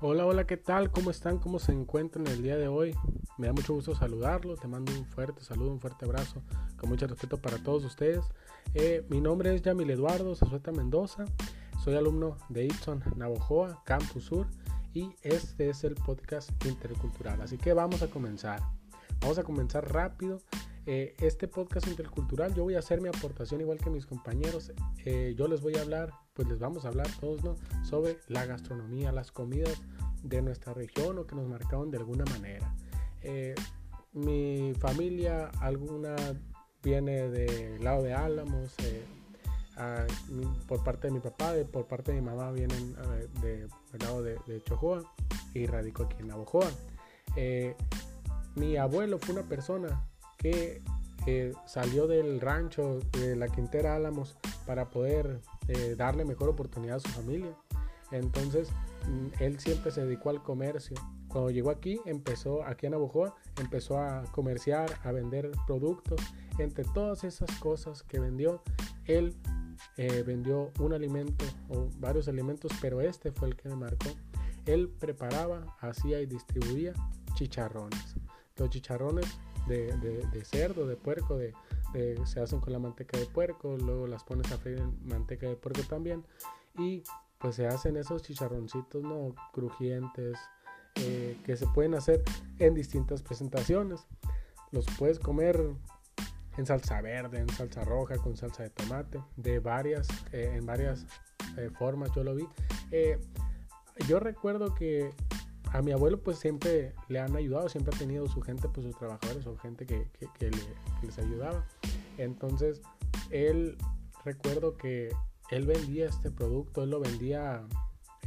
Hola, hola, ¿qué tal? ¿Cómo están? ¿Cómo se encuentran el día de hoy? Me da mucho gusto saludarlo, te mando un fuerte saludo, un fuerte abrazo, con mucho respeto para todos ustedes. Eh, mi nombre es Yamil Eduardo Zazueta Mendoza, soy alumno de Itson Navojoa, Campus Sur, y este es el podcast intercultural. Así que vamos a comenzar. Vamos a comenzar rápido. Eh, este podcast intercultural, yo voy a hacer mi aportación igual que mis compañeros. Eh, yo les voy a hablar pues les vamos a hablar todos ¿no? sobre la gastronomía, las comidas de nuestra región o que nos marcaron de alguna manera. Eh, mi familia, alguna viene del lado de Álamos, eh, por parte de mi papá, por parte de mi mamá vienen del lado de, de, Chojoa y radico aquí en Navojoa. Eh, mi abuelo fue una persona que salió del rancho de la Quintera Álamos para poder eh, darle mejor oportunidad a su familia. Entonces, mm, él siempre se dedicó al comercio. Cuando llegó aquí, empezó, aquí en Abojoa, empezó a comerciar, a vender productos. Entre todas esas cosas que vendió, él eh, vendió un alimento o varios alimentos, pero este fue el que me marcó. Él preparaba, hacía y distribuía chicharrones. Los chicharrones de, cerdo, de puerco, de, se hacen con la manteca de puerco, luego las pones a freír en manteca de puerco también y pues se hacen esos chicharroncitos no crujientes eh, que se pueden hacer en distintas presentaciones. Los puedes comer en salsa verde, en salsa roja, con salsa de tomate, de varias, eh, en varias eh, formas yo lo vi. yo recuerdo que a mi abuelo pues siempre le han ayudado, siempre ha tenido su gente, pues sus trabajadores o gente que, les ayudaba. Entonces, él, recuerdo que él vendía este producto, él lo vendía,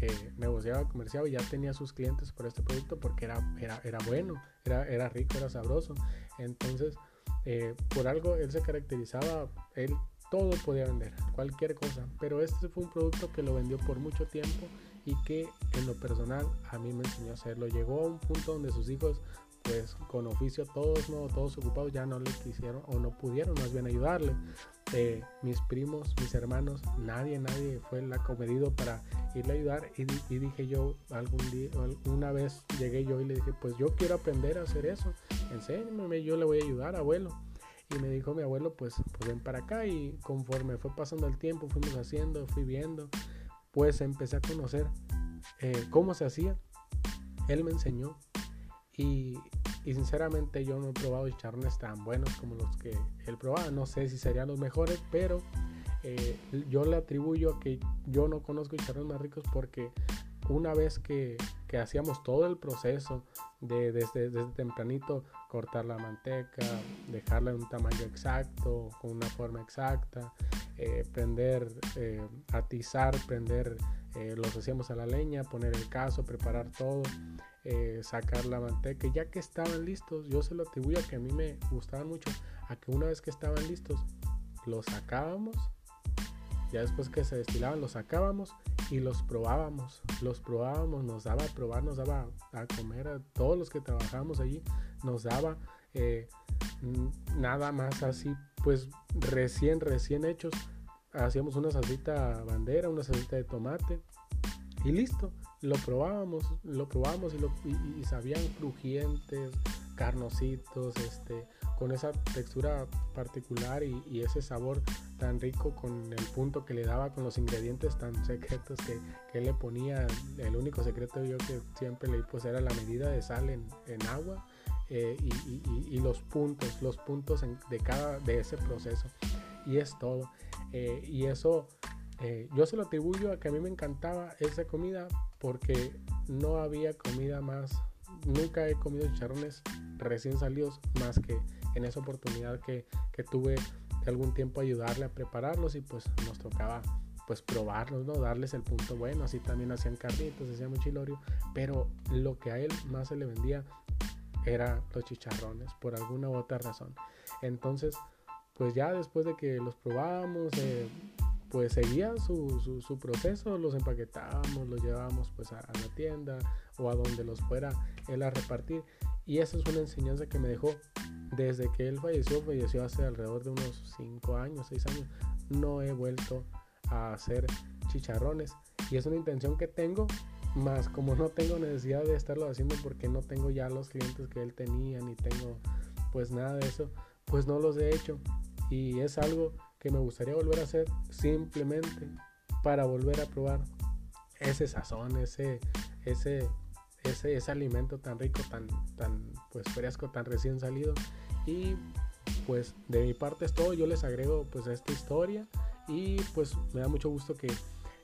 eh, negociaba, comerciaba y ya tenía sus clientes por este producto porque era, era, era bueno, era, era rico, era sabroso. Entonces, eh, por algo él se caracterizaba, él todo podía vender, cualquier cosa, pero este fue un producto que lo vendió por mucho tiempo y que en lo personal a mí me enseñó a hacerlo. Llegó a un punto donde sus hijos, pues con oficio todos, no, todos ocupados, ya no le quisieron o no pudieron más bien ayudarle. Eh, mis primos, mis hermanos, nadie, nadie fue el acomedido para irle a ayudar y, dije yo algún día, una vez llegué yo y le dije, pues yo quiero aprender a hacer eso, enséñame, yo le voy a ayudar, abuelo. Y me dijo mi abuelo, pues, pues ven para acá y conforme fue pasando el tiempo, fuimos haciendo, fui viendo pues empecé a conocer eh, cómo se hacía. Él me enseñó y, sinceramente yo no he probado chicharrones tan buenos como los que él probaba. No sé si serían los mejores, pero eh, yo le atribuyo a que yo no conozco chicharrones más ricos porque una vez que, hacíamos todo el proceso de desde, tempranito cortar la manteca, dejarla en un tamaño exacto, con una forma exacta, eh, prender, eh, atizar, prender, eh, los hacíamos a la leña, poner el caso, preparar todo, sacar la manteca. Ya que estaban listos, yo se lo atribuyo a que a mí me gustaban mucho, a que una vez que estaban listos, los sacábamos, ya después que se destilaban, los sacábamos y los probábamos, los probábamos, nos daba a probar, nos daba a comer a todos los que trabajábamos allí, nos daba nada más así pues recién, recién hechos. Hacíamos una salsita bandera, una salsita de tomate y listo. Lo probábamos, lo probábamos y, lo, y, sabían crujientes, carnositos, este, con esa textura particular y, ese sabor tan rico con el punto que le daba con los ingredientes tan secretos que, que le ponía. El único secreto yo que siempre leí pues era la medida de sal en, en agua eh, y, los puntos, los puntos de cada de ese proceso. Y es todo. Eh, y eso eh, yo se lo atribuyo a que a mí me encantaba esa comida porque no había comida más. Nunca he comido chicharrones recién salidos más que en esa oportunidad que, que tuve algún tiempo ayudarle a prepararlos y pues nos tocaba pues probarlos, ¿no? Darles el punto bueno, así también hacían carritos, hacían muchilorio, pero lo que a él más se le vendía era los chicharrones por alguna u otra razón. Entonces, pues ya después de que los probábamos, eh, pues seguía su, su, proceso, los empaquetábamos, los llevábamos pues a, la tienda o a donde los fuera él a repartir. Y esa es una enseñanza que me dejó desde que él falleció, falleció hace alrededor de unos 5 años, 6 años. No he vuelto a hacer chicharrones y es una intención que tengo más como no tengo necesidad de estarlo haciendo porque no tengo ya los clientes que él tenía ni tengo pues nada de eso, pues no los he hecho y es algo que me gustaría volver a hacer simplemente para volver a probar ese sazón, ese ese ese, ese alimento tan rico, tan tan pues fresco, tan recién salido. Y pues de mi parte es todo, yo les agrego pues esta historia y pues me da mucho gusto que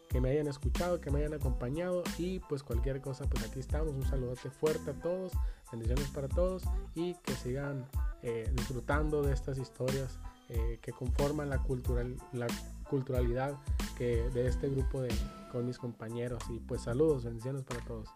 que me hayan escuchado, que me hayan acompañado. Y pues cualquier cosa, pues aquí estamos. Un saludote fuerte a todos, bendiciones para todos y que sigan eh, disfrutando de estas historias eh, que conforman la, cultural, la culturalidad que de este grupo de, con mis compañeros. Y pues saludos, bendiciones para todos.